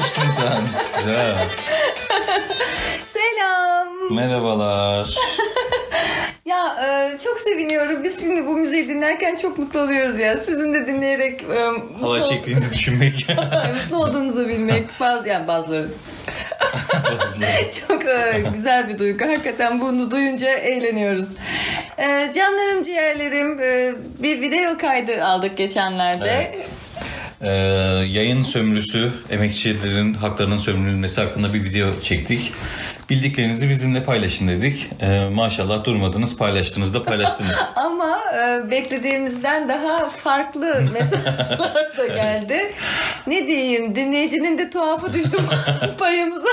ustalaştın sen. Güzel. Selam. Merhabalar. Ya e, çok seviniyorum. Biz şimdi bu müziği dinlerken çok mutlu oluyoruz ya. Sizin de dinleyerek e, mutlu, ol- çektiğinizi düşünmek. mutlu olduğunuzu bilmek. Bazı yani bazıları çok e, güzel bir duygu. Hakikaten bunu duyunca eğleniyoruz. E, canlarım, ciğerlerim e, bir video kaydı aldık geçenlerde. Evet. Ee, yayın sömürüsü, emekçilerin haklarının sömürülmesi hakkında bir video çektik. Bildiklerinizi bizimle paylaşın dedik. Ee, maşallah durmadınız, paylaştınız da paylaştınız. Ama e, beklediğimizden daha farklı mesajlar da geldi. Ne diyeyim dinleyicinin de tuhafı düştü payımıza.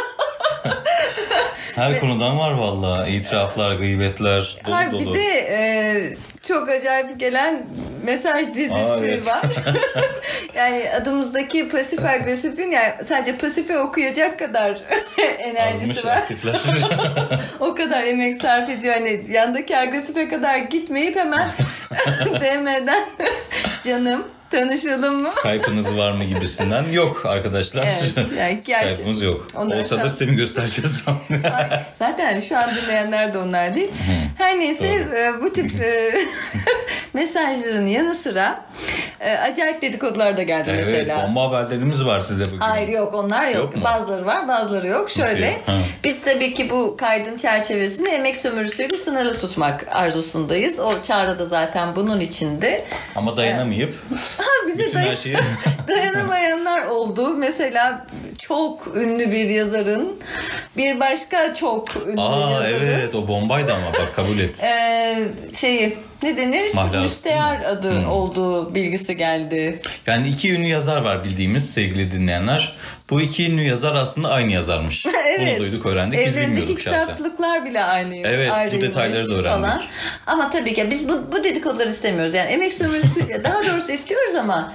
Her konudan var vallahi. İtiraflar, gıybetler, dolu Har bir de e, çok acayip gelen mesaj dizisi Aa, evet. var. yani adımızdaki pasif agresifin yani sadece pasife okuyacak kadar enerjisi Azmış var. O kadar emek sarf ediyor. Hani yandaki agresife kadar gitmeyip hemen DM'den canım tanışalım mı? Skype'ınız var mı gibisinden. Yok arkadaşlar. Evet, yani gerçi- Skype'ımız yok. Onları Olsa da mi göstereceğiz? Zaten şu an dinleyenler de onlar değil. Her neyse e, bu tip e, mesajların yanı sıra e, acayip dedikodular da geldi evet, mesela. bomba haberlerimiz var size bugün. Hayır yok onlar yok. Yok mu? bazıları var bazıları yok. Şöyle yok? Ha. biz tabii ki bu kaydın çerçevesini emek sömürüsüyle sınırlı tutmak arzusundayız. O çağrı da zaten bunun içinde. Ama dayanamayıp bize bütün day- her şeyi dayanamayanlar oldu. Mesela çok ünlü bir yazarın bir başka çok ünlü Aa yazarın evet o bombaydı ama bak kabul et. e, şeyi ne denir? Değil mi? adı Hmm. olduğu bilgisi geldi. Yani iki ünlü yazar var bildiğimiz sevgili dinleyenler. Bu iki ünlü yazar aslında aynı yazarmış. Evet. Bunu duyduk öğrendik biz Evlerindeki bilmiyorduk şahsen. kitaplıklar bile aynı. Evet, bu detayları da öğrendik. Falan. Ama tabii ki biz bu, bu dedikoduları istemiyoruz. Yani emek sömürüsü daha doğrusu istiyoruz ama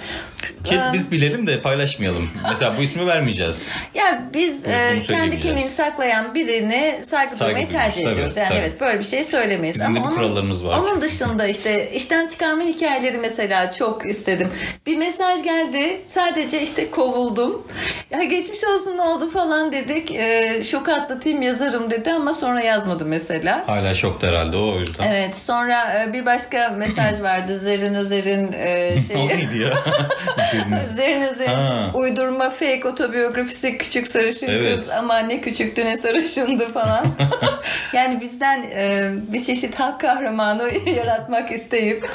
Ki Ee, biz bilelim de paylaşmayalım. Mesela bu ismi vermeyeceğiz. ya biz e, kendi kimliğini saklayan birine saygı, Saygı duymayı duyuyoruz, tercih tabii, ediyoruz. Yani tabii. evet böyle bir şey söylemeyiz. Bizim de ama bir kurallarımız var. Onun dışında işte işten çıkarma hikayeleri mesela çok istedim. Bir mesaj geldi. Sadece işte kovuldum. Ya geçmiş olsun ne oldu falan dedik. E, şok atlatayım yazarım dedi ama sonra yazmadı mesela. Hala şokta herhalde o o yüzden. Evet sonra e, bir başka mesaj vardı Zerrin Özer'in e, o şeyi. neydi ya? Üzeriniz. Zerrin Özer'in Ha. uydurma fake otobiyografisi küçük sarışın Evet. kız ama ne küçüktü ne sarışındı falan. yani bizden e, bir çeşit halk kahramanı yaratmak isteyip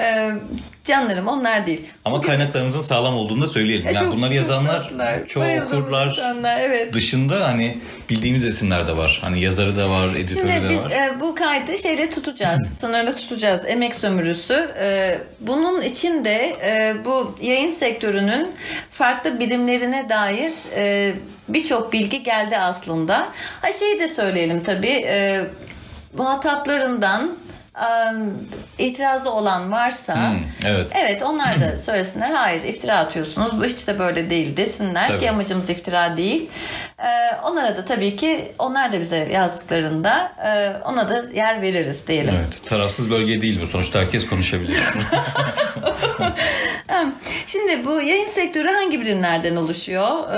e, canlarım onlar değil. Ama kaynaklarımızın sağlam olduğunu da söyleyelim. E, Yani çok- bunları yazanlar, tatlılar. çoğu okurlar insanlar, evet. dışında hani bildiğimiz isimler de var. Hani yazarı da var, editörü Şimdi de biz var. e, bu kaydı şeyle tutacağız, sınırlı tutacağız. Emek sömürüsü. E, bunun için de e, bu yayın sektörünün farklı birimlerine dair e, birçok bilgi geldi aslında. Ha şeyi de söyleyelim tabii. E, muhataplarından itirazı olan varsa Hmm, evet. Evet onlar da söylesinler. Hayır iftira atıyorsunuz. Bu hiç de böyle değil desinler Tabii. ki amacımız iftira değil. Ee, onlara da tabii ki onlar da bize yazdıklarında e, ona da yer veririz diyelim. Evet, tarafsız bölge değil bu. Sonuçta herkes konuşabilir. Şimdi bu yayın sektörü hangi birimlerden oluşuyor?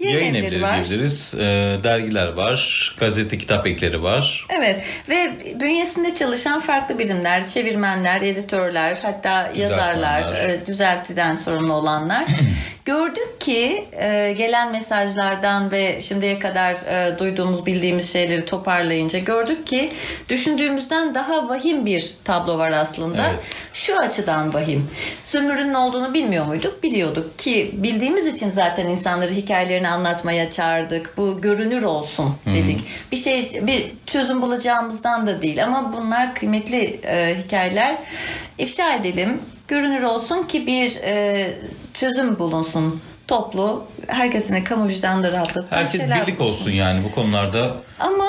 Yayın, Yayın evleri evleri var. diyebiliriz. Ee, dergiler var. Gazete, kitap ekleri var. Evet ve bünyesinde çalışan farklı birimler, çevirmenler, editörler, hatta yazarlar, e, düzeltiden sorumlu olanlar. Gördük ki e, gelen mesajlardan ve şimdiye kadar e, duyduğumuz, bildiğimiz şeyleri toparlayınca gördük ki düşündüğümüzden daha vahim bir tablo var aslında. Evet. Şu açıdan vahim. Sömürünün olduğunu bilmiyor muyduk? Biliyorduk ki bildiğimiz için zaten insanları hikayelerini anlatmaya çağırdık. Bu görünür olsun dedik. Bir şey bir çözüm bulacağımızdan da değil ama bunlar kıymetli e, hikayeler. İfşa edelim. Görünür olsun ki bir e, çözüm bulunsun. Toplu, herkesine kamu vicdanını rahatlatacak Herkes birlik bulunsun. olsun yani bu konularda. Ama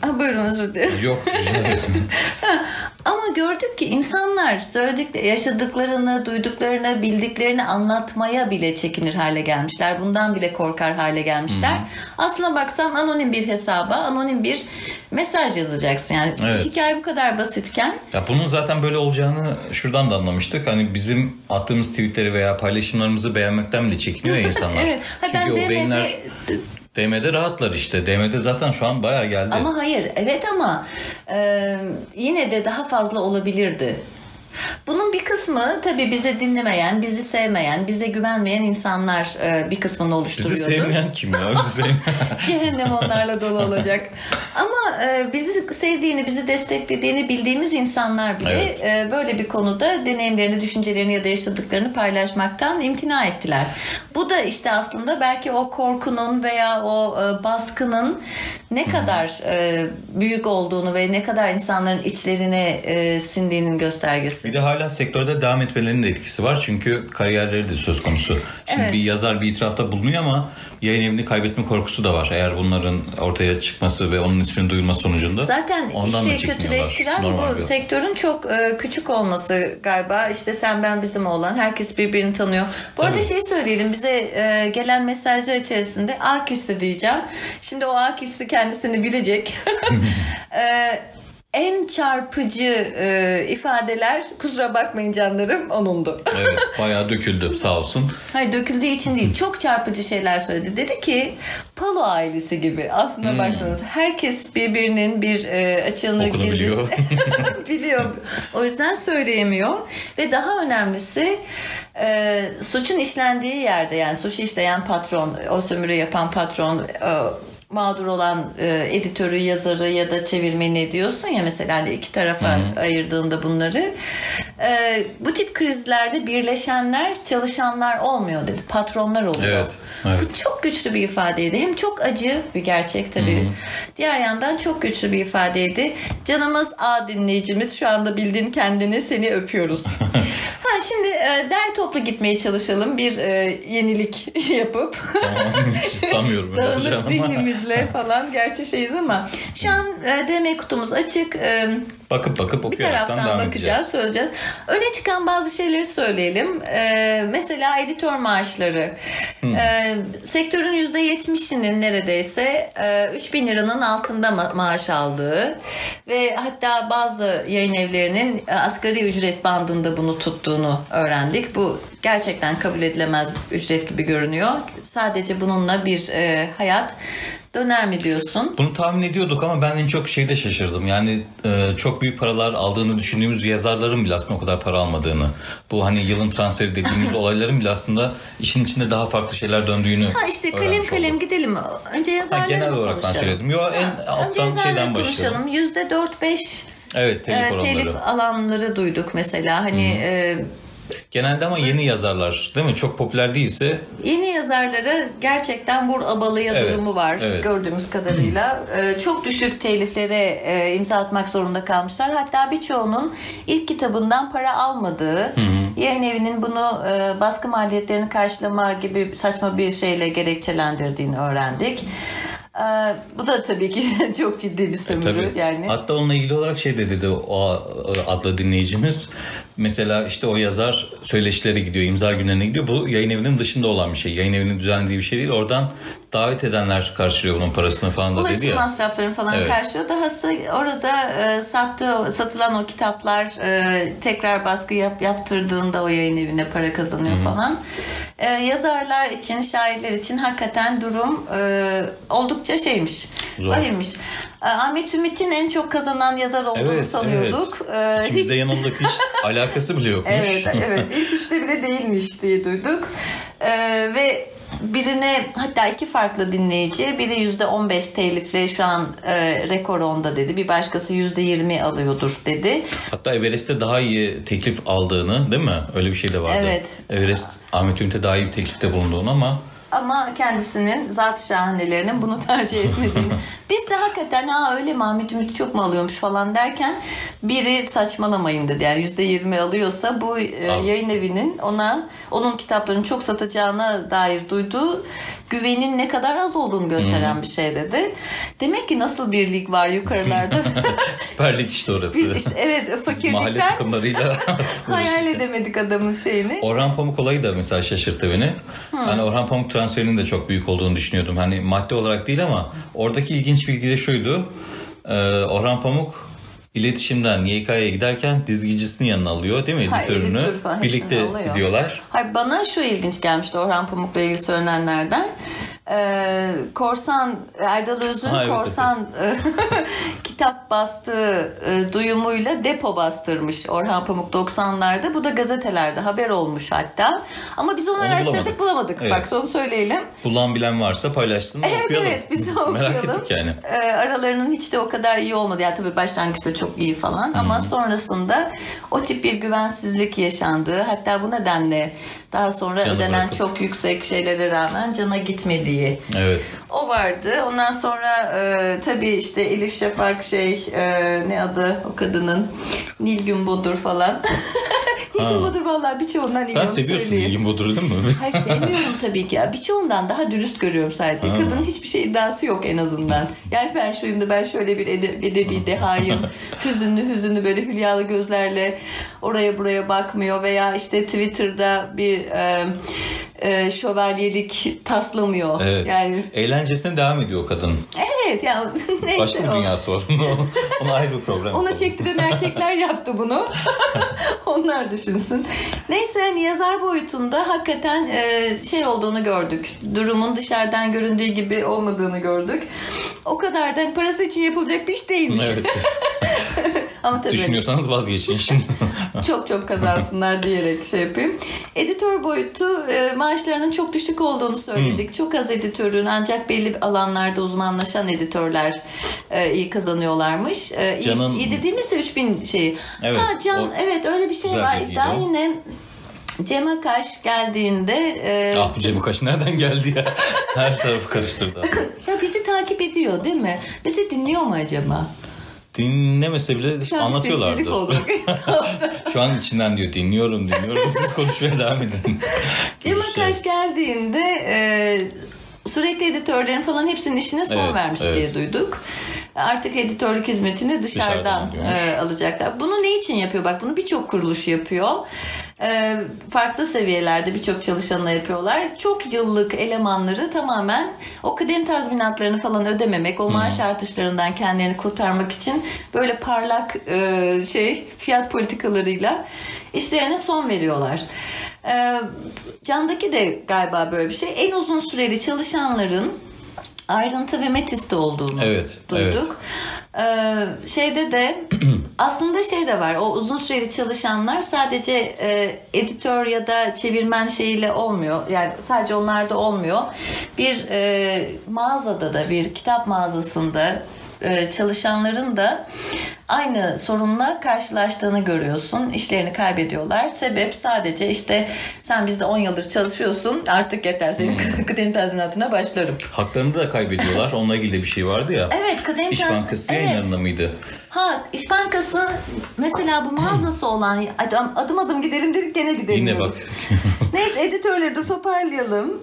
Ha, buyurun özür dilerim. Yok. Ama gördük ki insanlar söyledik, yaşadıklarını, duyduklarını, bildiklerini anlatmaya bile çekinir hale gelmişler. Bundan bile korkar hale gelmişler. Aslına baksan anonim bir hesaba, anonim bir mesaj yazacaksın. Yani Evet. hikaye bu kadar basitken Ya bunun zaten böyle olacağını şuradan da anlamıştık. Hani bizim attığımız tweetleri veya paylaşımlarımızı beğenmekten bile çekiniyor ya insanlar. evet. Ha, Çünkü ben o beyinler DM'de rahatlar işte. DM'de zaten şu an bayağı geldi. Ama hayır, evet ama e, yine de daha fazla olabilirdi. Bunun bir kısmı tabii bizi dinlemeyen, bizi sevmeyen, bize güvenmeyen insanlar e, bir kısmını Bizi oluşturuyordur. sevmeyen kim ya? Bizi sevmeyen. Cehennem onlarla dolu olacak. Ama e, bizi sevdiğini, bizi desteklediğini bildiğimiz insanlar bile Evet. e, böyle bir konuda deneyimlerini, düşüncelerini ya da yaşadıklarını paylaşmaktan imtina ettiler. Bu da işte aslında belki o korkunun veya o baskının ne kadar büyük olduğunu ve ne kadar insanların içlerine sindiğinin göstergesi. Bir de hala sektörde devam etmelerinin de etkisi var. Çünkü kariyerleri de söz konusu. Şimdi Evet. bir yazar bir itirafta bulunuyor ama yayın evini kaybetme korkusu da var. Eğer bunların ortaya çıkması ve onun isminin duyulması sonucunda. Zaten ondan da işi kötüleştiren bu bir- sektörün çok e, küçük olması galiba. İşte sen ben bizim olan herkes birbirini tanıyor. Bu arada Tabii. şey söyleyelim bize e, gelen mesajlar içerisinde A kişisi diyeceğim. Şimdi o A kişisi kendisini bilecek. En çarpıcı e, ifadeler kusura bakmayın canlarım onundu. Evet bayağı döküldü sağ olsun. Hayır döküldüğü için değil. Çok çarpıcı şeyler söyledi. Dedi ki Palo ailesi gibi. Aslında Hmm. baksanız herkes birbirinin bir e, açığını Okunu gizlisi- biliyor. biliyor. O yüzden söyleyemiyor. Ve daha önemlisi e, suçun işlendiği yerde yani suçu işleyen patron, o sömürü yapan patron e, mağdur olan e, editörü, yazarı ya da çevirmeni diyorsun ya mesela hani iki tarafa ayırdığında bunları. E, bu tip krizlerde birleşenler çalışanlar olmuyor dedi. Patronlar oluyor. Evet, evet. Bu çok güçlü bir ifadeydi. Hem çok acı bir gerçek tabii. Diğer yandan çok güçlü bir ifadeydi. Canımız A dinleyicimiz şu anda bildiğin kendini seni öpüyoruz. ha şimdi e, der toplu gitmeye çalışalım. Bir e, yenilik yapıp Tamam, hiç sanmıyorum öyle dağınık olacağını ama. zihnimizle falan gerçi şeyiz ama şu an e, DM kutumuz açık. E, Bakıp bakıp bir okuyaraktan taraftan devam bakacağız, edeceğiz. söyleyeceğiz. Öne çıkan bazı şeyleri söyleyelim. Ee, mesela editör maaşları. Ee, sektörün %70'inin neredeyse e, 3000 liranın altında ma- maaş aldığı ve hatta bazı yayın evlerinin e, asgari ücret bandında bunu tuttuğunu öğrendik. Bu gerçekten kabul edilemez ücret gibi görünüyor. Sadece bununla bir e, hayat döner mi diyorsun? Bunu tahmin ediyorduk ama ben en çok şeyde şaşırdım. Yani e, çok büyük paralar aldığını düşündüğümüz yazarların bile aslında o kadar para almadığını. Bu hani yılın transferi dediğimiz olayların bile aslında işin içinde daha farklı şeyler döndüğünü Ha işte kalem kalem olduk. gidelim. Önce Ha, yazarları genel mı olarak ben konuşalım? söyledim. Yo en Önce alttan yazarları şeyden başlayalım. konuşalım. Yüzde 4-5 Evet telif e, telif alanları duyduk mesela. Hani e, Genelde ama yeni yazarlar değil mi? Çok popüler değilse yeni yazarları gerçekten vur abalıya Evet, durumu var evet. gördüğümüz kadarıyla. E, çok düşük teliflere e, imza atmak zorunda kalmışlar. Hatta birçoğunun ilk kitabından para almadığı, yayın evinin bunu e, baskı maliyetlerini karşılama gibi saçma bir şeyle gerekçelendirdiğini öğrendik. E, bu da tabii ki çok ciddi bir sömürü E, yani. Hatta onunla ilgili olarak şey de dedi o adlı dinleyicimiz. Mesela işte o yazar söyleşilere gidiyor, imza günlerine gidiyor. Bu yayın evinin dışında olan bir şey. Yayın evinin düzenlediği bir şey değil. Oradan davet edenler karşılıyor bunun parasını falan da dedi Ulaşım ya. masraflarını falan Evet. karşılıyor. Dahası orada e, sattığı, satılan o kitaplar e, tekrar baskı yap, yaptırdığında o yayın evine para kazanıyor falan. E, yazarlar için, şairler için hakikaten durum e, oldukça şeymiş. Zor. Vahimmiş. E, Ahmet Ümit'in en çok kazanan yazar olduğunu Evet, sanıyorduk. evet. E, İkimiz de hiç- yanıldık hiç alakası bile yokmuş. Evet, evet. İlk üçte bile değilmiş diye duyduk. Ee, ve birine hatta iki farklı dinleyici biri yüzde on beş telifle şu an e, rekor onda dedi. Bir başkası yüzde yirmi alıyordur dedi. Hatta Everest'te daha iyi teklif aldığını değil mi? Öyle bir şey de vardı. Evet. Everest Ahmet Ümit'e daha iyi bir teklifte bulunduğunu ama ama kendisinin zat şahanelerinin bunu tercih etmediğini. Biz de hakikaten ha öyle mi Ahmet Ümit çok mu alıyormuş falan derken biri saçmalamayın dedi. Yani %20 alıyorsa bu e, yayın evinin ona onun kitaplarını çok satacağına dair duyduğu güvenin ne kadar az olduğunu gösteren bir şey dedi. Demek ki nasıl bir lig var yukarılarda. Süper Lig işte orası. Biz işte evet Biz mahalle fakirlikten takımlarıyla hayal edemedik adamın şeyini. Orhan Pamuk olayı da mesela şaşırttı beni. Hani Orhan Pamuk transferinin de çok büyük olduğunu düşünüyordum. Hani madde olarak değil ama oradaki ilginç bilgi de şuydu. Ee, Orhan Pamuk iletişimden YK'ya giderken dizgicisini yanına alıyor değil mi? Ha, Editörünü. editör falan hepsini Birlikte alıyor. gidiyorlar. Hayır, bana şu ilginç gelmişti Orhan Pamuk'la ilgili söylenenlerden. Ee, Korsan Erdal Öz'ün Ha, evet, Korsan e, kitap bastığı e, duyumuyla depo bastırmış Orhan Pamuk 90'larda. Bu da gazetelerde haber olmuş hatta. Ama biz onu, Onu araştırdık bulamadık. bulamadık. Evet. Bak onu söyleyelim. Bulan bilen varsa paylaşsın Evet okuyalım. evet biz de okuyalım. Merak ettik yani. Ee, aralarının hiç de o kadar iyi olmadı. Yani tabii başlangıçta çok iyi falan ama sonrasında o tip bir güvensizlik yaşandığı hatta bu nedenle daha sonra Canı ödenen bırakıp. çok yüksek şeylere rağmen cana gitmediği Evet. o vardı. Ondan sonra e, tabii işte Elif Şafak şey e, ne adı o kadının Nilgün Bodur falan. Ha. Bodur vallahi birçoğundan iyi Sen seviyorsun söyleyeyim. İlgin Bodur'u değil mi? Hayır sevmiyorum tabii ki. Birçoğundan daha dürüst görüyorum sadece. Ha. Kadının hiçbir şey iddiası yok en azından. Yani ben şuyum da ben şöyle bir ede- edebi dehayım. hüzünlü hüzünlü böyle hülyalı gözlerle oraya buraya bakmıyor. Veya işte Twitter'da bir e, e, şövalyelik taslamıyor. Evet. Yani Eğlencesine devam ediyor kadın. evet ya neyse Başka bir dünyası var. Ona ayrı bir program. Ona çektiren erkekler yaptı bunu. Onlar düşünsün. Neyse hani yazar boyutunda hakikaten e, şey olduğunu gördük. Durumun dışarıdan göründüğü gibi olmadığını gördük. O kadar da hani parası için yapılacak bir iş değilmiş. Evet. Ama tabii Düşünüyorsanız vazgeçin şimdi. çok çok kazansınlar diyerek şey yapayım. Editör boyutu e, maaşlarının çok düşük olduğunu söyledik. Çok az editörün ancak belli alanlarda uzmanlaşan editörler e, iyi kazanıyorlarmış. E, iyi- Can'ın- iyi, dediğimizde 3000 şeyi. Evet, ha Can o- evet öyle bir şey var. Daha yine Cem Akaş geldiğinde e, ah bu Cem Kaş nereden geldi ya? Her tarafı karıştırdı. ya bizi takip ediyor değil mi? Bizi dinliyor mu acaba? Dinlemese bile Şu an oldu. Şu an içinden diyor dinliyorum dinliyorum. Siz konuşmaya devam edin. Cem Akaş geldiğinde e, sürekli editörlerin falan hepsinin işine son Evet, vermiş evet. diye duyduk. Artık editörlük hizmetini dışarıdan, Dışarıdan e, alacaklar. Bunu ne için yapıyor? Bak bunu birçok kuruluş yapıyor. E, farklı seviyelerde birçok çalışanla yapıyorlar. Çok yıllık elemanları tamamen o kıdem tazminatlarını falan ödememek, o maaş artışlarından kendilerini kurtarmak için böyle parlak e, şey fiyat politikalarıyla işlerine son veriyorlar. Ee, Can'daki de galiba böyle bir şey. En uzun süreli çalışanların ayrıntı ve metiste olduğunu Evet, duyduk. Ee, şeyde de aslında şey de var. O uzun süreli çalışanlar sadece e, editör ya da çevirmen şeyiyle olmuyor. Yani sadece onlarda olmuyor. Bir e, mağazada da bir kitap mağazasında çalışanların da aynı sorunla karşılaştığını görüyorsun. İşlerini kaybediyorlar. Sebep sadece işte sen bizde 10 yıldır çalışıyorsun artık yeter senin kıdem tazminatına başlarım. Haklarını da kaybediyorlar. Onunla ilgili de bir şey vardı ya. Evet kıdem İş Bankası evet. yayınlarında mıydı? Ha İş Bankası mesela bu mağazası olan adım adım, adım gidelim dedik gene gidelim. Yine bak. Neyse editörleri dur toparlayalım.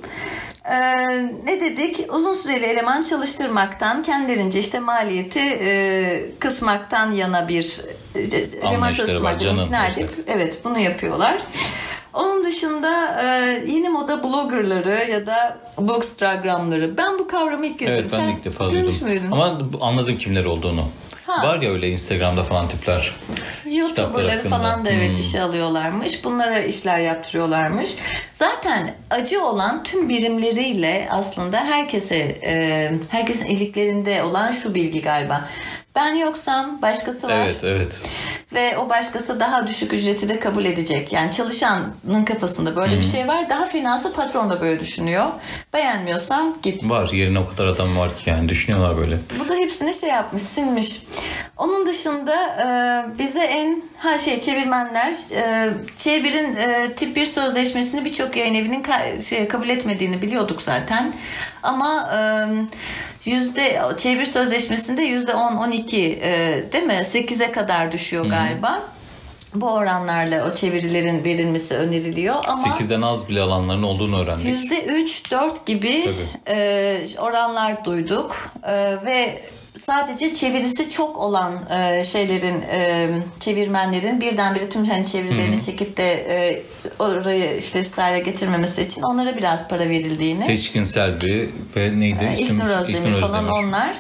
Ee, ne dedik? Uzun süreli eleman çalıştırmaktan kendilerince işte maliyeti e, kısmaktan yana bir e, eleman çalıştırmaktan ikna edip evet bunu yapıyorlar. Onun dışında e, yeni moda bloggerları ya da bookstagramları. Ben bu kavramı ilk kez Evet ben Sen ilk defa duydum. Ama anladım kimler olduğunu. Ha. Var ya öyle Instagram'da falan tipler. YouTuber'ları falan da evet Hmm. işe alıyorlarmış. Bunlara işler yaptırıyorlarmış. Zaten acı olan tüm birimleriyle aslında herkese e, herkesin iliklerinde olan şu bilgi galiba. Ben yoksam başkası var. Evet evet. ve o başkası daha düşük ücreti de kabul edecek. Yani çalışanın kafasında böyle bir şey var. Daha fenası patron da böyle düşünüyor. Beğenmiyorsan git. Var yerine o kadar adam var ki yani düşünüyorlar böyle. Bu da hepsini şey yapmış, silmiş. Onun dışında e, bize en ha şey çevirmenler e, Çevir'in e, tip 1 sözleşmesini birçok yayın evinin ka- şey, kabul etmediğini biliyorduk zaten. Ama e, yüzde çevir sözleşmesinde yüzde 10 12 e, değil mi? 8'e kadar düşüyor galiba. Bu oranlarla o çevirilerin verilmesi öneriliyor ama 8'den az bile alanların olduğunu öğrendik. Yüzde üç, dört gibi Tabii. e, oranlar duyduk E, ve sadece çevirisi çok olan e, şeylerin e, çevirmenlerin birdenbire tüm hani çevirilerini çekip de e, orayı işte hale getirmemesi için onlara biraz para verildiğini. Seçkin Selvi ve neydi? isim? İlknur Özdemir falan Özdemir. onlar.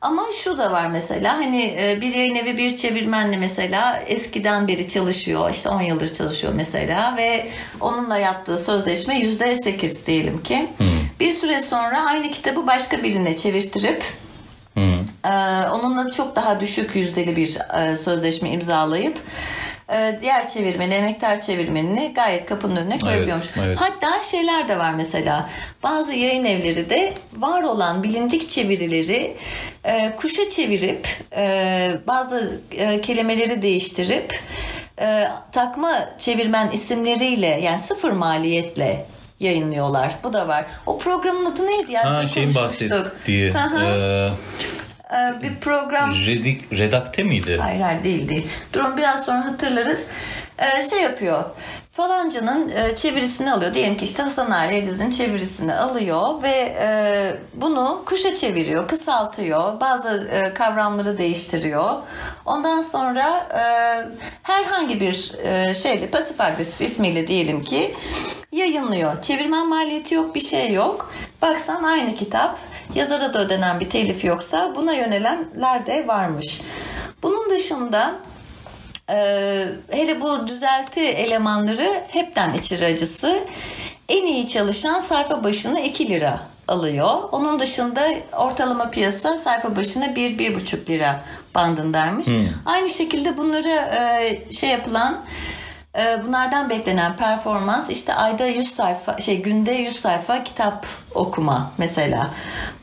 Ama şu da var mesela hani e, bir yayın evi bir çevirmenle mesela eskiden beri çalışıyor. işte 10 yıldır çalışıyor mesela ve onunla yaptığı sözleşme %8 diyelim ki. Bir süre sonra aynı kitabı başka birine çevirtirip onunla çok daha düşük yüzdeli bir e, sözleşme imzalayıp e, diğer çevirmeni, emektar çevirmenini gayet kapının önüne koyabiliyormuş. evet. Hatta şeyler de var mesela. Bazı yayın evleri de var olan bilindik çevirileri e, kuşa çevirip e, bazı e, kelimeleri değiştirip e, takma çevirmen isimleriyle yani sıfır maliyetle yayınlıyorlar. Bu da var. O programın adı neydi ya? Ha şeyin bahsettiği e, Ee, bir program redik, redakte miydi? hayır hayır değil değil. Durun biraz sonra hatırlarız. Ee, şey yapıyor. Falancanın e, çevirisini alıyor. Diyelim ki işte Hasan Ali Ediz'in çevirisini alıyor ve e, bunu kuşa çeviriyor, kısaltıyor. Bazı e, kavramları değiştiriyor. Ondan sonra herhangi bir şeyle pasif agresif ismiyle diyelim ki yayınlıyor. Çevirmen maliyeti yok, bir şey yok. Baksan aynı kitap. Yazara da ödenen bir telif yoksa buna yönelenler de varmış. Bunun dışında e, hele bu düzelti elemanları hepten içir acısı. En iyi çalışan sayfa başına 2 lira alıyor. Onun dışında ortalama piyasa sayfa başına 1-1,5 lira bandındaymış. Aynı şekilde bunları e, şey yapılan bunlardan beklenen performans işte ayda 100 sayfa şey günde 100 sayfa kitap okuma mesela.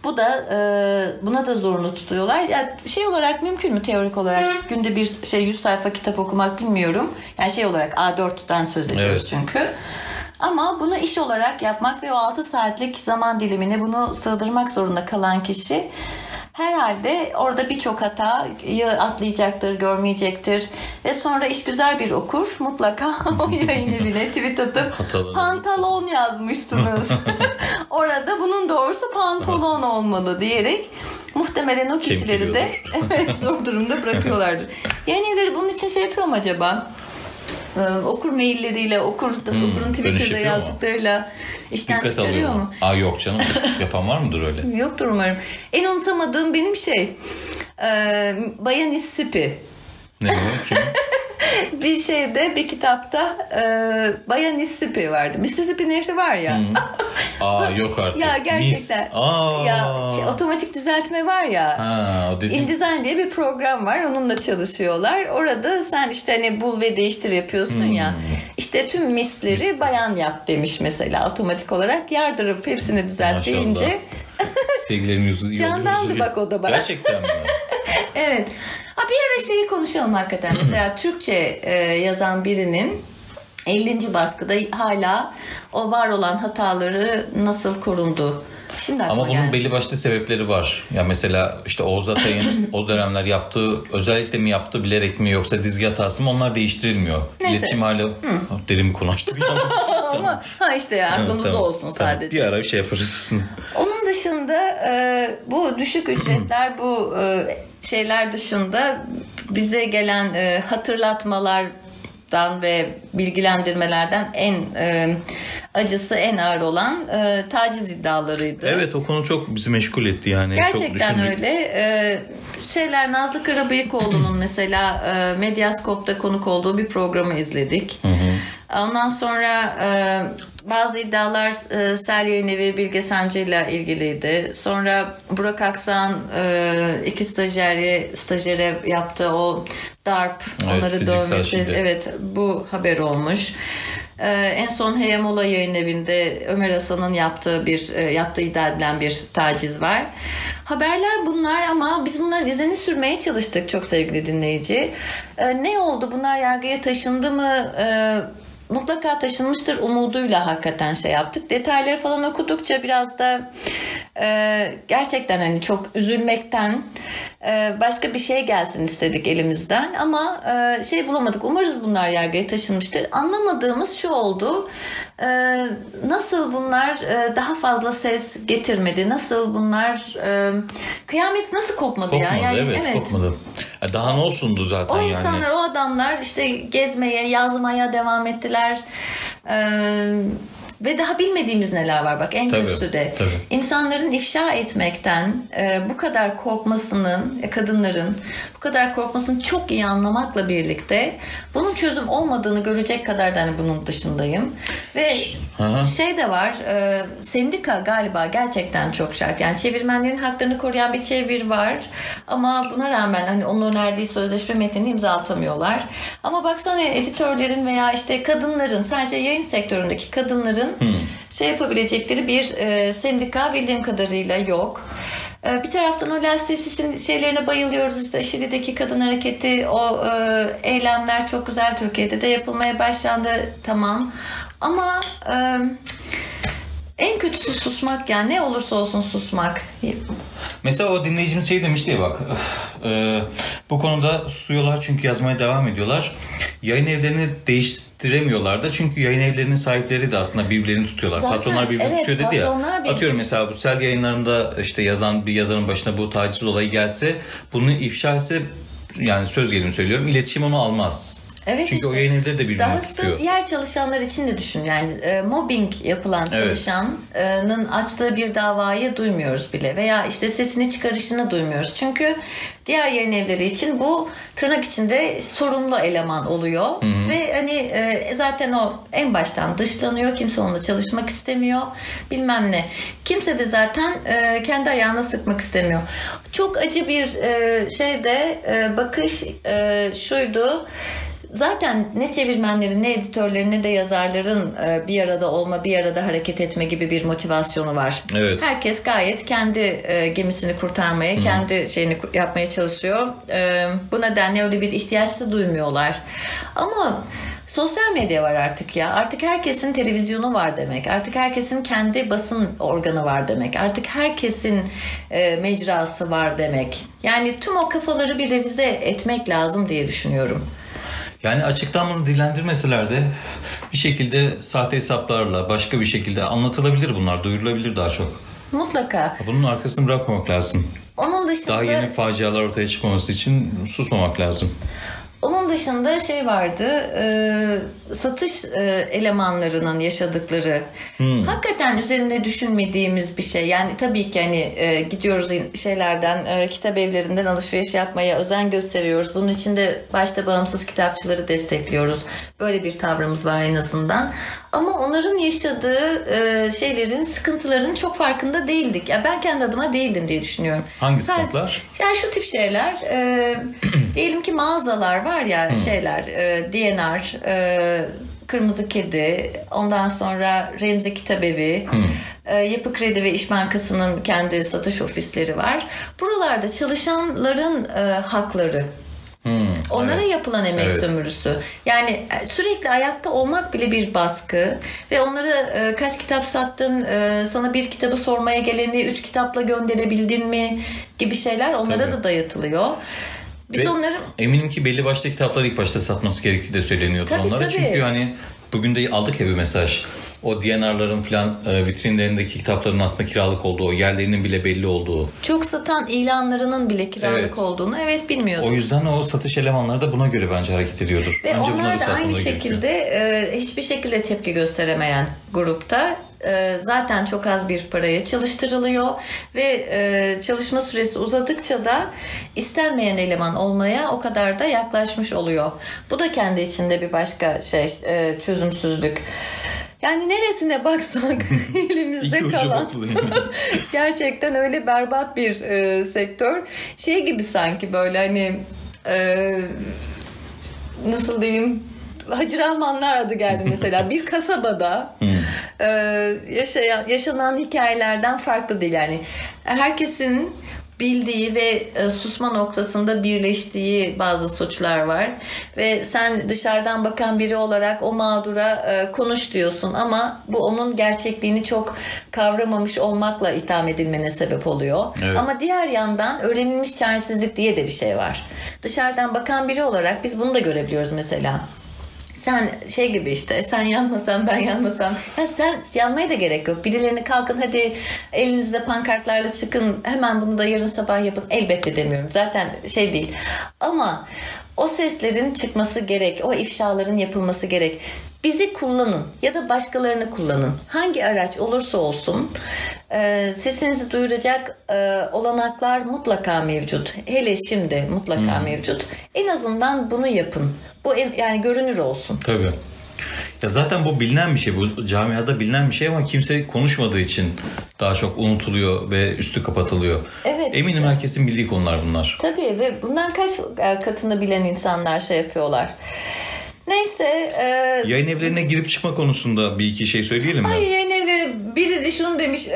Bu da e, buna da zorunlu tutuyorlar. Ya şey olarak mümkün mü teorik olarak günde bir şey 100 sayfa kitap okumak bilmiyorum. Yani şey olarak A4'ten söz ediyoruz Evet. çünkü. Ama bunu iş olarak yapmak ve o 6 saatlik zaman dilimine bunu sığdırmak zorunda kalan kişi herhalde orada birçok hatayı atlayacaktır, görmeyecektir. Ve sonra iş güzel bir okur mutlaka o yayın evine tweet atıp pantolon yazmışsınız. orada bunun doğrusu pantolon olmalı diyerek muhtemelen o kişileri de evet, zor durumda bırakıyorlardır. Yayın evleri bunun için şey yapıyor mu acaba? Ee, okur mailleriyle, okur, okurun dönüş Twitter'da yapıyor mu? yazdıklarıyla işten Dikkat çıkarıyor mu? mu? Aa yok canım. Yapan var mıdır öyle? Yoktur umarım. En unutamadığım benim şey e, Bayan Mississippi. Ne o? Kim? Bir şeyde bir kitapta e, Bayan Mississippi vardı. Mississippi nehri var ya. Aa yok artık. ya gerçekten. Mis. Aa. Ya şey, otomatik düzeltme var ya. Ha o dediğim. InDesign diye bir program var. Onunla çalışıyorlar. Orada sen işte hani bul ve değiştir yapıyorsun ya. Hmm. İşte tüm misleri bayan yap demiş mesela otomatik olarak. Yardırıp hepsini düzelt Maşallah. deyince. Sevgilerim yüzü Candandı bak o da bak. Gerçekten mi? Evet. Ha bir ara şeyi konuşalım hakikaten. Mesela Türkçe e, yazan birinin 50. baskıda hala o var olan hataları nasıl korundu? Şimdi Ama bunun geldi. belli başlı sebepleri var. Ya mesela işte Oğuz Atay'ın o dönemler yaptığı özellikle mi yaptı bilerek mi yoksa dizgi hatası mı onlar değiştirilmiyor. Neyse. İletişim hala derin mi konuştuk yalnız. Ama ha işte ya, aklımızda Tamam, olsun tamam. sadece. Bir ara bir şey yaparız. Onun dışında e, bu düşük ücretler bu e, şeyler dışında bize gelen e, hatırlatmalardan ve bilgilendirmelerden en e, acısı en ağır olan e, taciz iddialarıydı. evet o konu çok bizi meşgul etti yani. çok Gerçekten düşündük. öyle. Ee, şeyler Nazlı Karabıyıkoğlu'nun mesela e, Medyaskop'ta konuk olduğu bir programı izledik. Ondan sonra e, bazı iddialar e, Sel Yayın Evi Bilge Sancı ile ilgiliydi. Sonra Burak Aksan e, iki stajyeri stajyere yaptı o darp Evet, onları dövmesi. şiddet. Evet bu haber olmuş. E, en son Heyemola Yayın Evi'nde Ömer Hasan'ın yaptığı bir e, yaptığı iddia edilen bir taciz var. Haberler bunlar ama biz bunların izini sürmeye çalıştık çok sevgili dinleyici. E, ne oldu? Bunlar yargıya taşındı mı? E, mutlaka taşınmıştır umuduyla hakikaten şey yaptık. Detayları falan okudukça biraz da e, gerçekten hani çok üzülmekten e, başka bir şey gelsin istedik elimizden ama e, şey bulamadık. Umarız bunlar yargıya taşınmıştır. Anlamadığımız şu oldu. E, nasıl bunlar e, daha fazla ses getirmedi? Nasıl bunlar e, kıyamet nasıl kopmadı, Kopmadı ya? Yani, evet, kopmadı. Ya Daha ne olsundu zaten o yani. insanlar, o adamlar işte gezmeye, yazmaya devam ettiler. Ee, ve daha bilmediğimiz neler var bak en Tabii, kötüsü de. tabii. İnsanların ifşa etmekten e, bu kadar korkmasının, e, kadınların bu kadar korkmasını çok iyi anlamakla birlikte bunun çözüm olmadığını görecek kadar da hani bunun dışındayım. Ve Hı. şey de var, e, sendika galiba gerçekten çok şart. Yani çevirmenlerin haklarını koruyan bir çevir var. Ama buna rağmen hani onun önerdiği sözleşme metnini imza atamıyorlar. Ama baksana editörlerin veya işte kadınların sadece yayın sektöründeki kadınların şey yapabilecekleri bir e, sendika bildiğim kadarıyla yok. E, Bir taraftan o Lastesis'in şeylerine bayılıyoruz işte Şili'deki kadın hareketi o e, eylemler çok güzel Türkiye'de de yapılmaya başlandı tamam ama e, en kötüsü susmak yani ne olursa olsun susmak. Mesela o dinleyicimiz şey demişti ya bak. e, bu konuda susuyorlar çünkü yazmaya devam ediyorlar. Yayın evlerini değiştiremiyorlar da çünkü yayın evlerinin sahipleri de aslında birbirlerini tutuyorlar. Zaten, patronlar birbirini evet, tutuyor dedi ya. bir- Atıyorum mesela bu sel yayınlarında işte yazan bir yazarın başına bu taciz olayı gelse bunu ifşa etse yani söz gelimi söylüyorum iletişim onu almaz. Evet Çünkü o işte. yayın evleri de birbirini Dahası tutuyor. diğer çalışanlar için de düşün. Yani e, mobbing yapılan Evet. çalışanın açtığı bir davayı duymuyoruz bile. Veya işte sesini çıkarışını duymuyoruz. Çünkü diğer yayın evleri için bu tırnak içinde sorumlu eleman oluyor. Ve hani e, zaten o en baştan dışlanıyor. Kimse onunla çalışmak istemiyor. Bilmem ne. Kimse de zaten e, kendi ayağına sıkmak istemiyor. Çok acı bir e, şeyde e, bakış e, şuydu. Zaten ne çevirmenlerin ne editörlerin ne de yazarların e, bir arada olma, bir arada hareket etme gibi bir motivasyonu var. Evet. Herkes gayet kendi e, gemisini kurtarmaya, kendi şeyini yapmaya çalışıyor. E, bu nedenle öyle bir ihtiyaç da duymuyorlar. Ama sosyal medya var artık ya. Artık herkesin televizyonu var demek. Artık herkesin kendi basın organı var demek. Artık herkesin e, mecrası var demek. Yani tüm o kafaları bir revize etmek lazım diye düşünüyorum. Yani açıktan bunu dillendirmeseler de bir şekilde sahte hesaplarla başka bir şekilde anlatılabilir bunlar, duyurulabilir daha çok. Mutlaka. Bunun arkasını bırakmamak lazım. Onun dışında Daha yeni facialar ortaya çıkmaması için susmamak lazım. Onun dışında şey vardı e, satış e, elemanlarının yaşadıkları hakikaten üzerinde düşünmediğimiz bir şey. Yani tabii ki hani e, gidiyoruz şeylerden e, kitap evlerinden alışveriş yapmaya özen gösteriyoruz. Bunun için de başta bağımsız kitapçıları destekliyoruz. Böyle bir tavrımız var en azından. Ama onların yaşadığı e, şeylerin sıkıntıların çok farkında değildik. Ya ben kendi adıma değildim diye düşünüyorum. Hangi Sadece- sıkıntılar? yani şu tip şeyler e, diyelim ki mağazalar var ya şeyler e, DNR e, Kırmızı Kedi ondan sonra Remzi Kitabevi e, Yapı Kredi ve İş Bankası'nın kendi satış ofisleri var. Buralarda çalışanların e, hakları Hmm, Onlara evet. yapılan emek Evet. sömürüsü. Yani e, sürekli ayakta olmak bile bir baskı ve onlara e, kaç kitap sattın, e, sana bir kitabı sormaya geleni üç kitapla gönderebildin mi gibi şeyler onlara Tabii. da dayatılıyor. Biz Ve onları Eminim ki belli başlı kitapları ilk başta satması gerektiği de söyleniyordu Tabii, onlara. tabii. Çünkü hani bugün de aldık ya bir mesaj. O DNR'ların falan e, vitrinlerindeki kitapların aslında kiralık olduğu, yerlerinin bile belli olduğu. Çok satan ilanlarının bile kiralık Evet. olduğunu evet bilmiyordum. O yüzden o satış elemanları da buna göre bence hareket ediyordur. Ve Önce onlar da aynı şekilde e, hiçbir şekilde tepki gösteremeyen grupta e, zaten çok az bir paraya çalıştırılıyor ve e, çalışma süresi uzadıkça da istenmeyen eleman olmaya o kadar da yaklaşmış oluyor. Bu da kendi içinde bir başka şey e, çözümsüzlük. Yani neresine baksak elimizde İki kalan. gerçekten öyle berbat bir e, sektör. Şey gibi sanki böyle hani e, nasıl diyeyim? Hacı Rahmanlar adı geldi mesela. Bir kasabada e, yaşayan yaşanan hikayelerden farklı değil yani. Herkesin bildiği ve e, susma noktasında birleştiği bazı suçlar var ve sen dışarıdan bakan biri olarak o mağdura e, konuş diyorsun ama bu onun gerçekliğini çok kavramamış olmakla itham edilmene sebep oluyor. Evet. Ama diğer yandan öğrenilmiş çaresizlik diye de bir şey var. Dışarıdan bakan biri olarak biz bunu da görebiliyoruz mesela. Sen şey gibi işte sen yanmasan ben yanmasam ya sen yanmaya da gerek yok. Birilerine kalkın hadi elinizde pankartlarla çıkın hemen bunu da yarın sabah yapın. Elbette demiyorum zaten şey değil. Ama o seslerin çıkması gerek. O ifşaların yapılması gerek. Bizi kullanın ya da başkalarını kullanın. Hangi araç olursa olsun e, sesinizi duyuracak e, olanaklar mutlaka mevcut. Hele şimdi mutlaka mevcut. En azından bunu yapın. Bu yani görünür olsun. Tabii. Ya zaten bu bilinen bir şey. Bu camiada bilinen bir şey ama kimse konuşmadığı için daha çok unutuluyor ve üstü kapatılıyor. Evet, Eminim işte. herkesin bildiği konular bunlar. Tabii ve bundan kaç e, katını bilen insanlar şey yapıyorlar. Neyse. E, Yayın evlerine girip çıkma konusunda bir iki şey söyleyelim mi? Ay yayın evleri biri de şunu demiş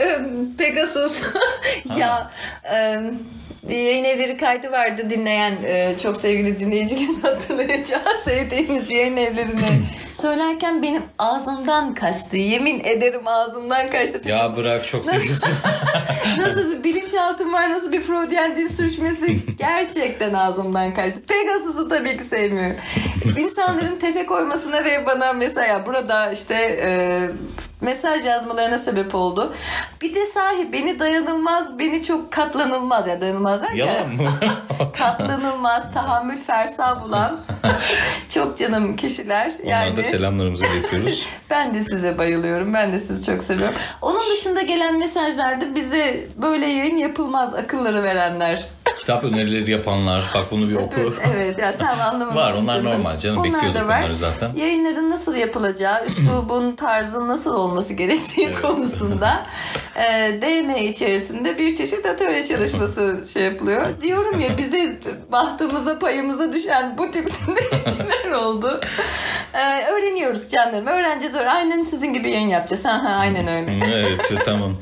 Pegasus ya e, bir yayın evleri kaydı vardı dinleyen e, çok sevgili dinleyicilerin hatırlayacağı sevdiğimiz yayın evlerini söylerken benim ağzımdan kaçtı yemin ederim ağzımdan kaçtı Ya bırak çok seviyorsun. nasıl bir bilinçaltım var nasıl bir Freudian dil sürçmesi gerçekten ağzımdan kaçtı. Pegasus'u tabii ki sevmiyorum. İnsanların tefe koymasına ve bana mesela burada işte e, mesaj yazmalarına sebep oldu. Bir de sahi beni dayanılmaz, beni çok katlanılmaz ya dayanılmaz derken Yalan mı? katlanılmaz, tahammül fersa bulan çok canım kişiler. Onlara Yani da selamlarımızı iletiyoruz. ben de size bayılıyorum. Ben de sizi çok seviyorum. Onun dışında gelen mesajlarda bize böyle yayın yapılmaz akılları verenler. Kitap önerileri yapanlar. Bak bunu bir oku. evet ya sen anlamamışsın Var, onlar canım. normal canım. Onlar Bekliyorduk var. onları zaten. Yayınların nasıl yapılacağı, üslubun, tarzın nasıl olması gerektiği Evet. konusunda e, DM içerisinde bir çeşit atölye çalışması şey yapılıyor. Diyorum ya bize bahtımıza payımıza düşen bu tip dinleyiciler oldu. E, öğreniyoruz canlarım. Öğreneceğiz. öğren- Aynen sizin gibi yayın yapacağız. Ha, ha, aynen öyle. Evet tamam.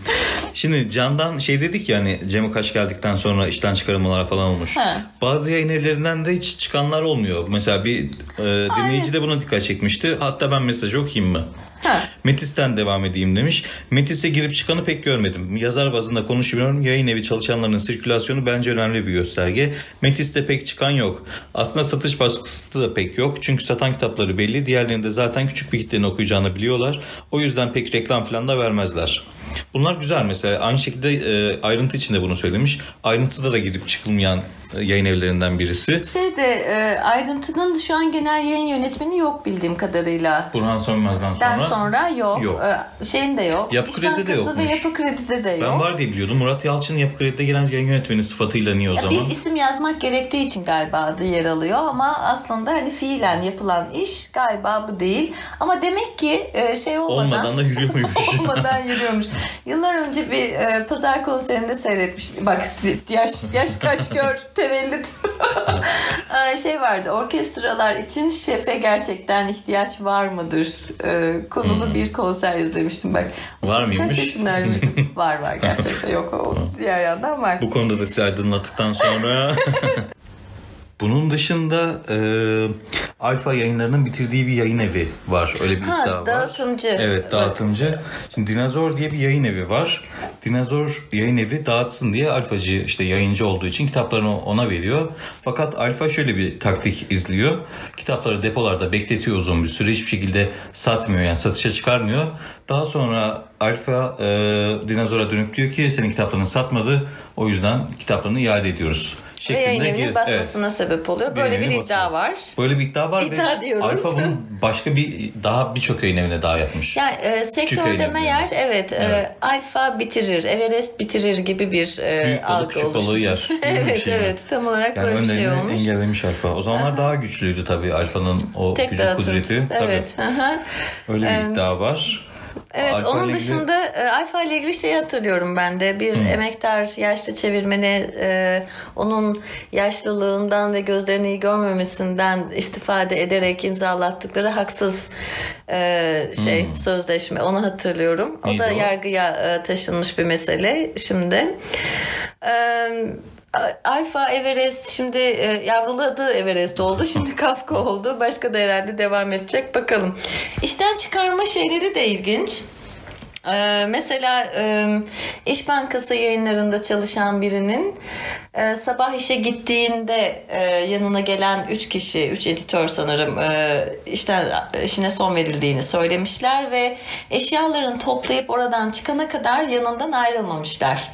Şimdi Can'dan şey dedik ya hani Cem Kaç geldikten sonra işten çıkarılmalar falan olmuş. Ha. Bazı yayın evlerinden de hiç çıkanlar olmuyor. Mesela bir e, dinleyici de buna dikkat çekmişti. Hatta ben mesajı okuyayım mı? Ha. Metis'ten devam edeyim demiş. Metis'e girip çıkanı pek görmedim. Yazar bazında konuşmuyorum. Yayın evi çalışanlarının sirkülasyonu bence önemli bir gösterge. Metis'te pek çıkan yok. Aslında satış baskısı da pek yok. Çünkü satan kitapları belli. Diğerlerinde zaten küçük bir kitlenin okuyacağını biliyorlar. O yüzden pek reklam falan da vermezler. Bunlar güzel mesela. Aynı şekilde e, ayrıntı içinde bunu söylemiş. Ayrıntıda da gidip çıkılmayan yayın evlerinden birisi. Şey de e, ayrıntının şu an genel yayın yönetmeni yok bildiğim kadarıyla. Burhan Sönmez'den sonra. Den sonra yok. Yok. E, şeyin de yok. Yapı İş Kredi'de de yokmuş. ve Yapı Kredi'de de yok. Ben var diye biliyordum. Murat Yalçın Yapı Kredi'de gelen yayın yönetmeni sıfatıyla niye o Ya zaman? bir isim yazmak gerektiği için galiba adı yer alıyor ama aslında hani fiilen yapılan iş galiba bu değil. Ama demek ki e, şey olmadan Olmadan da yürüyor muymuş? olmadan yürüyormuş. Yıllar önce bir e, pazar konserinde seyretmiştim. Bak yaş yaş kaç gör tevellit. E, şey vardı orkestralar için şefe gerçekten ihtiyaç var mıdır? E, konulu bir konser izlemiştim bak. Hmm. Var Kaç mıymış? yaşındaydım? var var gerçekten yok o diğer yandan var. Bu konuda da sizi aydınlattıktan sonra Bunun dışında e, Alfa yayınlarının bitirdiği bir yayın evi var. Öyle bir Ha, iddia var. dağıtımcı. Evet dağıtımcı. Şimdi Dinozor diye bir yayın evi var. Dinozor yayın evi dağıtsın diye Alfacı işte yayıncı olduğu için kitaplarını ona veriyor. Fakat Alfa şöyle bir taktik izliyor. Kitapları depolarda bekletiyor uzun bir süre. Hiçbir şekilde satmıyor yani satışa çıkarmıyor. Daha sonra Alfa e, Dinozor'a dönüp diyor ki senin kitaplarını satmadı. O yüzden kitaplarını iade ediyoruz. Yayın şeklinde evinin gir- batmasına sebep oluyor. Böyle bir yayın iddia batıyor. var. Böyle bir iddia var İddia ve diyoruz. Alfa bunun başka bir daha birçok yayın evine daha yapmış. Yani e, sektörde yayın meğer evleri. evet, e, Evet. alfa bitirir, Everest bitirir gibi bir e, Büyük algı oluştu. balığı yer. evet şey evet tam olarak Yani böyle bir şey olmuş. engellemiş Alfa. O zamanlar daha güçlüydü tabii Alfa'nın o Tek gücü dağıtım. kudreti. Tabii. Evet. aha. Öyle bir iddia var. Evet Alfa onun ilgili- dışında e, Alfa ile ilgili şeyi hatırlıyorum ben de. Bir emektar yaşlı çevirmeni e, onun yaşlılığından ve gözlerini iyi görmemesinden istifade ederek imzalattıkları haksız e, şey sözleşme onu hatırlıyorum. O Neydi da o? yargıya e, taşınmış bir mesele şimdi. E, Alfa Everest şimdi e, yavruladığı Everest oldu. Şimdi Kafka oldu. Başka da herhalde devam edecek. Bakalım. İşten çıkarma şeyleri de ilginç. Ee, mesela e, İş Bankası yayınlarında çalışan birinin e, sabah işe gittiğinde e, yanına gelen 3 kişi, 3 editör sanırım e, işten işine son verildiğini söylemişler ve eşyalarını toplayıp oradan çıkana kadar yanından ayrılmamışlar.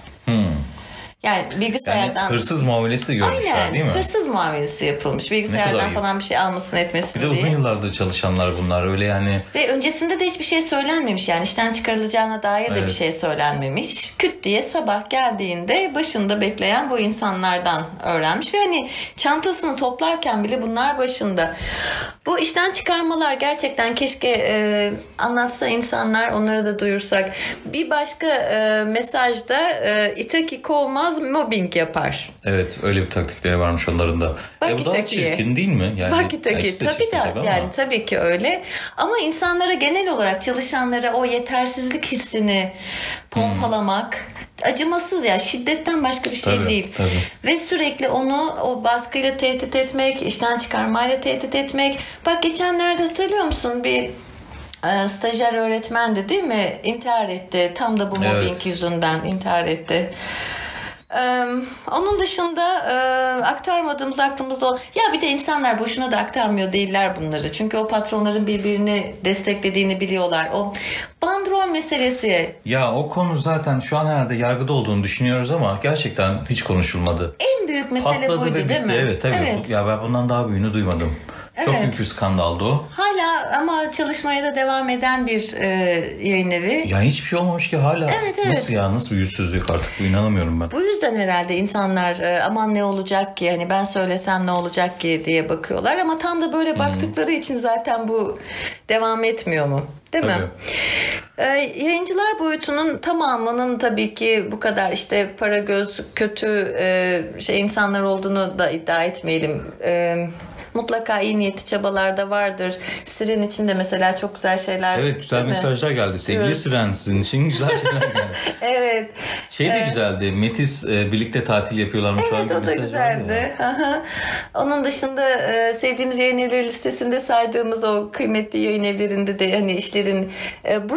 Yani Yani bilgisayardan hırsız muamelesi görmüşler Aynen. değil mi? Hırsız muamelesi yapılmış. Bilgisayardan falan bir şey almasın etmesin Bir de diye. uzun yıllardır çalışanlar bunlar. Öyle yani Ve öncesinde de hiçbir şey söylenmemiş. Yani işten çıkarılacağına dair de Evet. bir şey söylenmemiş. Küt diye sabah geldiğinde başında bekleyen bu insanlardan öğrenmiş. Ve hani çantasını toplarken bile bunlar başında. Bu işten çıkarmalar gerçekten keşke e, anlatsa insanlar onları da duyursak. Bir başka e, mesajda e, Itaki kovmaz mobbing yapar. evet öyle bir taktikleri varmış onların da. Bak e bu Itaki'ye. çirkin değil mi? Yani Bak Itaki ikisi de tabii de tabii yani tabii ki öyle. Ama insanlara genel olarak çalışanlara o yetersizlik hissini pompalamak acımasız ya şiddetten başka bir şey Tabii, değil. tabii. Ve sürekli onu o baskıyla tehdit etmek, işten çıkarmayla tehdit etmek. Bak geçenlerde hatırlıyor musun bir e, stajyer öğretmendi değil mi? İntihar etti. Tam da bu Evet. mobbing yüzünden intihar etti. Ee, onun dışında e, aktarmadığımız aklımızda ol- ya bir de insanlar boşuna da aktarmıyor değiller bunları. Çünkü o patronların birbirini desteklediğini biliyorlar. O bandrol meselesi Ya o konu zaten şu an herhalde yargıda olduğunu düşünüyoruz ama gerçekten hiç konuşulmadı. en büyük mesele Patladı buydu bitti. değil mi? Evet tabii. Evet. Ya ben bundan daha büyüğünü duymadım. Çok Evet. büyük bir skandaldı o. Hala ama çalışmaya da devam eden bir e, yayın evi. Ya hiçbir şey olmamış ki hala. Evet, evet. Nasıl ya nasıl bir yüzsüzlük artık bu inanamıyorum ben. Bu yüzden herhalde insanlar e, aman ne olacak ki hani ben söylesem ne olacak ki diye bakıyorlar ama tam da böyle baktıkları için zaten bu devam etmiyor mu? Değil mi? Tabii. Ee, yayıncılar boyutunun tamamının tabii ki bu kadar işte para göz kötü e, şey insanlar olduğunu da iddia etmeyelim. E, mutlaka iyi niyetli çabalar da vardır. Siren için de mesela çok güzel şeyler. Evet güzel değil mi? mesajlar geldi. Sevgili Evet. Siren sizin için güzel şeyler geldi. Evet. Şey de güzeldi. Metis e, birlikte tatil yapıyorlarmış. Evet o da güzeldi. Onun dışında e, sevdiğimiz yayın evleri listesinde saydığımız o kıymetli yayın evlerinde de hani işlerin e,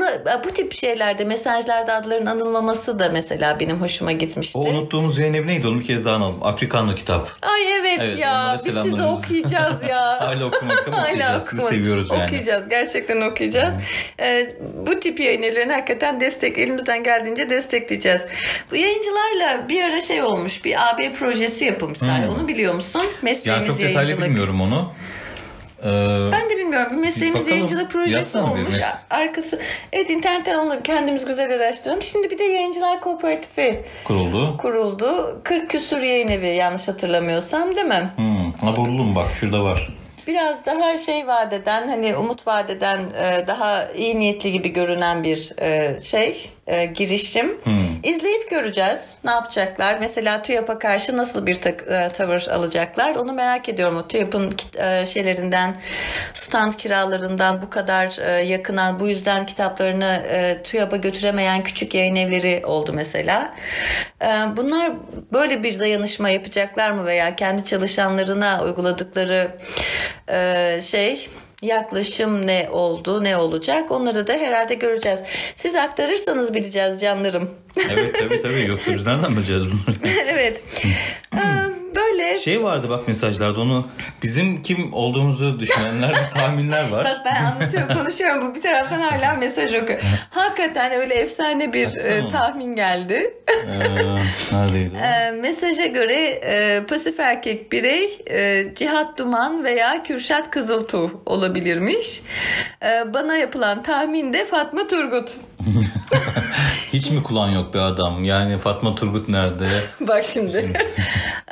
bu tip şeylerde mesajlarda adların anılmaması da mesela benim hoşuma gitmişti. O unuttuğumuz yayın evi neydi? Onu bir kez daha analım. Afrikanlı kitap. Ay evet, Evet, ya biz sizi selamlarımızı- okuyacağız ya. Hala okumadık ama okuyacağız. Sizi okumadık. seviyoruz yani. Okuyacağız gerçekten okuyacağız. Ee, bu tip yayın evlerini hakikaten destek elimizden geldiğince destekleyeceğiz. Bu yayıncılarla bir ara şey olmuş bir AB projesi yapılmışlar. Onu biliyor musun? Yani Mesleğimiz Hmm. çok detaylı yayıncılık. bilmiyorum onu. Ee, Ben de bilmiyorum. Mesleğimiz bakalım. yayıncılık projesi olmuş. mes- Arkası evet internetten onu kendimiz güzel araştıralım. Şimdi bir de yayıncılar kooperatifi kuruldu. kuruldu. 40 küsur yayın evi yanlış hatırlamıyorsam değil mi? Hmm. Ha buldum bak şurada var. Biraz daha şey vadeden hani umut vadeden e, daha iyi niyetli gibi görünen bir e, şey e, girişim. İzleyip göreceğiz. Ne yapacaklar? Mesela TÜYAP'a karşı nasıl bir tak- e, tavır alacaklar? Onu merak ediyorum. O TÜYAP'ın e, şeylerinden, stand kiralarından bu kadar e, yakına, bu yüzden kitaplarını e, TÜYAP'a götüremeyen küçük yayın evleri oldu mesela. E, Bunlar böyle bir dayanışma yapacaklar mı veya kendi çalışanlarına uyguladıkları e, şey yaklaşım ne oldu, ne olacak onları da herhalde göreceğiz. Siz aktarırsanız bileceğiz canlarım. Evet tabii tabii yoksa biz nereden bileceğiz bunları? evet. Ee, Böyle Şey vardı bak mesajlarda onu bizim kim olduğumuzu düşünenler tahminler var. Bak ben anlatıyorum, konuşuyorum. Bu bir taraftan hala mesaj okuyor. Hakikaten öyle efsane bir e, tahmin geldi. Ee? E, mesaja göre e, pasif erkek birey e, Cihat Duman veya Kürşat Kızıltuğ olabilirmiş. E, bana yapılan tahmin de Fatma Turgut. Hiç mi kulağın yok be adam? Yani Fatma Turgut nerede? Bak şimdi.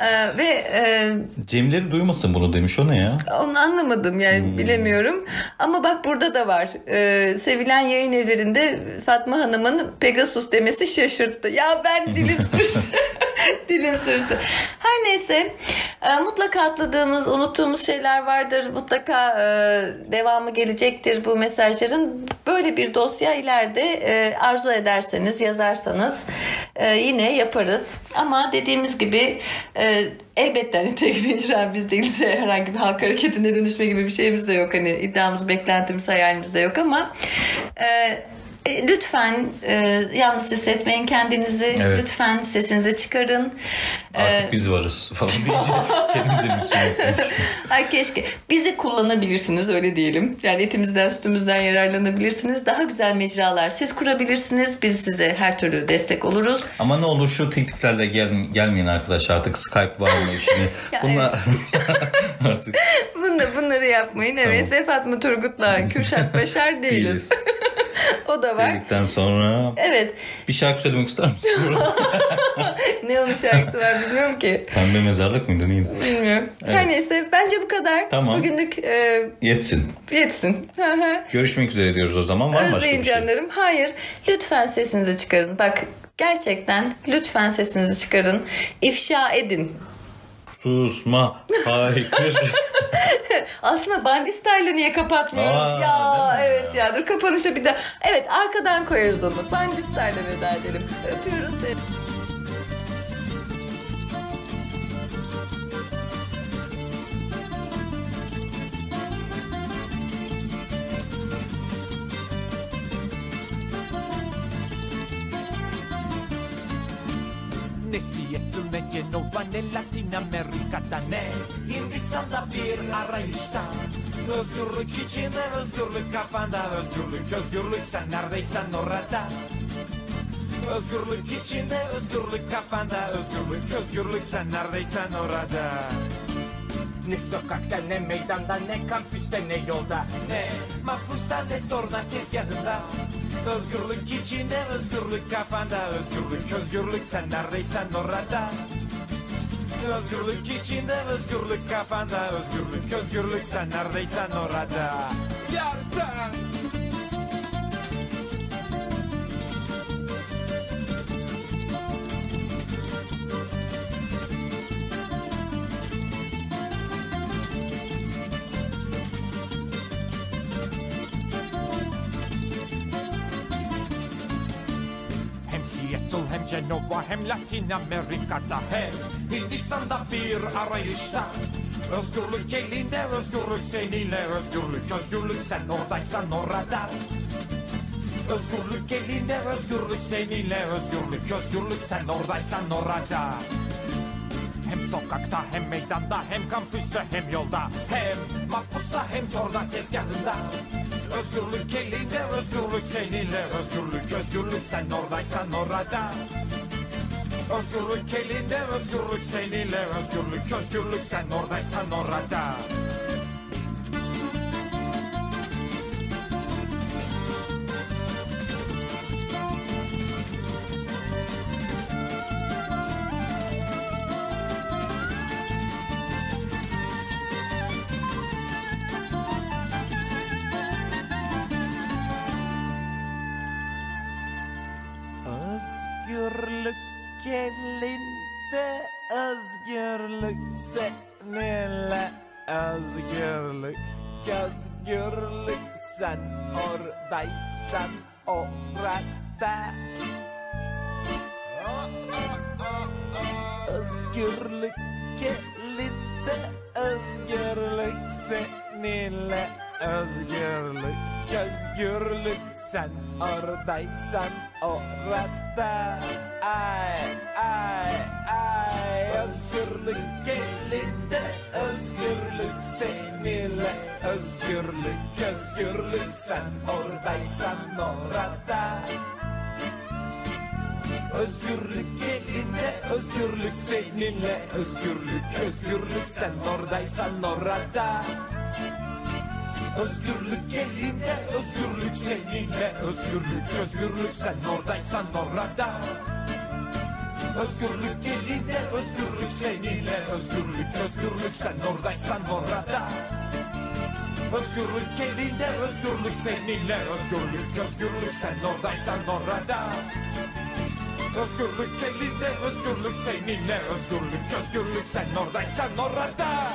E, ve e, Cemleri duymasın bunu demiş o ne ya? Onu anlamadım yani Hmm. bilemiyorum. Ama bak burada da var. Ee, sevilen yayın evlerinde Fatma Hanım'ın Pegasus demesi şaşırttı. Ya ben dilim sürçtü. dilim sürçtü. Her neyse e, mutlaka atladığımız, unuttuğumuz şeyler vardır. Mutlaka e, devamı gelecektir bu mesajların. Böyle bir dosya ileride e, arzu ederseniz, yazarsanız e, yine yaparız. Ama dediğimiz gibi e, elbette hani tek icra biz değil de herhangi bir halk hareketine dönüşme gibi bir şeyimiz de yok. Hani iddiamız, beklentimiz, hayalimiz de yok ama e, e, lütfen e, yalnız hissetmeyin kendinizi. Evet. Lütfen sesinizi çıkarın. Artık biz varız falan kendimize misyon yapıyormuş. Ay keşke. Bizi kullanabilirsiniz öyle diyelim. Yani etimizden sütümüzden yararlanabilirsiniz. Daha güzel mecralar siz kurabilirsiniz. Biz size her türlü destek oluruz. Ama ne olur şu tekliflerle gel, gelmeyin arkadaşlar artık Skype var mı. Ya Bunlar artık Bunları, bunları yapmayın. Evet ve Fatma Turgut'la Kürşat Başar değiliz. değiliz. o da var. Dedikten sonra Evet. bir şarkı söylemek ister misin? Ne onun şarkısı var bilmiyorum ki. Pembe mezarlık mıydı neydi? Bilmiyorum. Evet. Her neyse bence bu kadar. Tamam. Bugünlük e, Yetsin. yetsin. Görüşmek üzere diyoruz o zaman. Var mı başka bir şey? canlarım. Hayır. Lütfen sesinizi çıkarın. Bak gerçekten lütfen sesinizi çıkarın. İfşa edin. Susma, haykır. Aslında Bandistay'la niye kapatmıyoruz? Aa, ya evet ya dur kapanışa bir daha. Evet arkadan koyarız onu. Bandistay'la veda edelim. Öpüyoruz seni. Ne Seattle ne Genova ne Latin Amerika'da ne? Hindistan'da bir arayışta. Özgürlük içinde özgürlük kafanda. Özgürlük özgürlük sen neredeysen orada. Özgürlük içinde özgürlük kafanda. Özgürlük özgürlük sen neredeysen orada. Ne sokakta ne meydanda ne kampüste ne yolda. Ne mahpusta ne torna tezgahında. Özgürlük içinde özgürlük kafanda. Özgürlük özgürlük sen neredeysen orada Özgürlük içinde özgürlük kafanda. Özgürlük özgürlük sen neredeysen orada. Yarsan Hem Seattle hem Latin Amerika'da. Hem Hindistan'da bir arayışta. Özgürlük elinde özgürlük seninle. Özgürlük Özgürlük sen oradaysan orada. Özgürlük elinde özgürlük seninle. Özgürlük Özgürlük sen oradaysan orada. Hem sokakta hem meydanda hem kampüste hem yolda. Hem mahpusta hem torda tezgahında Özgürlük elinde özgürlük seninle. Özgürlük Özgürlük sen oradaysan orada. Özgürlük elinde özgürlük seninle. Özgürlük Özgürlük sen oradaysan orada orada Özgürlük elinde özgürlük seninle. Özgürlük özgürlük sen oradaysan orada. Ay ay ay. Özgürlük elinde özgürlük seninle. Özgürlük özgürlük sen oradaysan orada Özgürlük elinde, özgürlük seninle. Özgürlük, özgürlük sen oradaysan orada. Özgürlük elinde, özgürlük seninle. Özgürlük, özgürlük sen oradaysan orada. Özgürlük elinde, özgürlük seninle. Özgürlük, özgürlük sen oradaysan orada. Özgürlük elinde, özgürlük seninle. Özgürlük, özgürlük sen oradaysan orada Özgürlük elinde özgürlük seninle özgürlük Özgürlük sen oradaysan orada.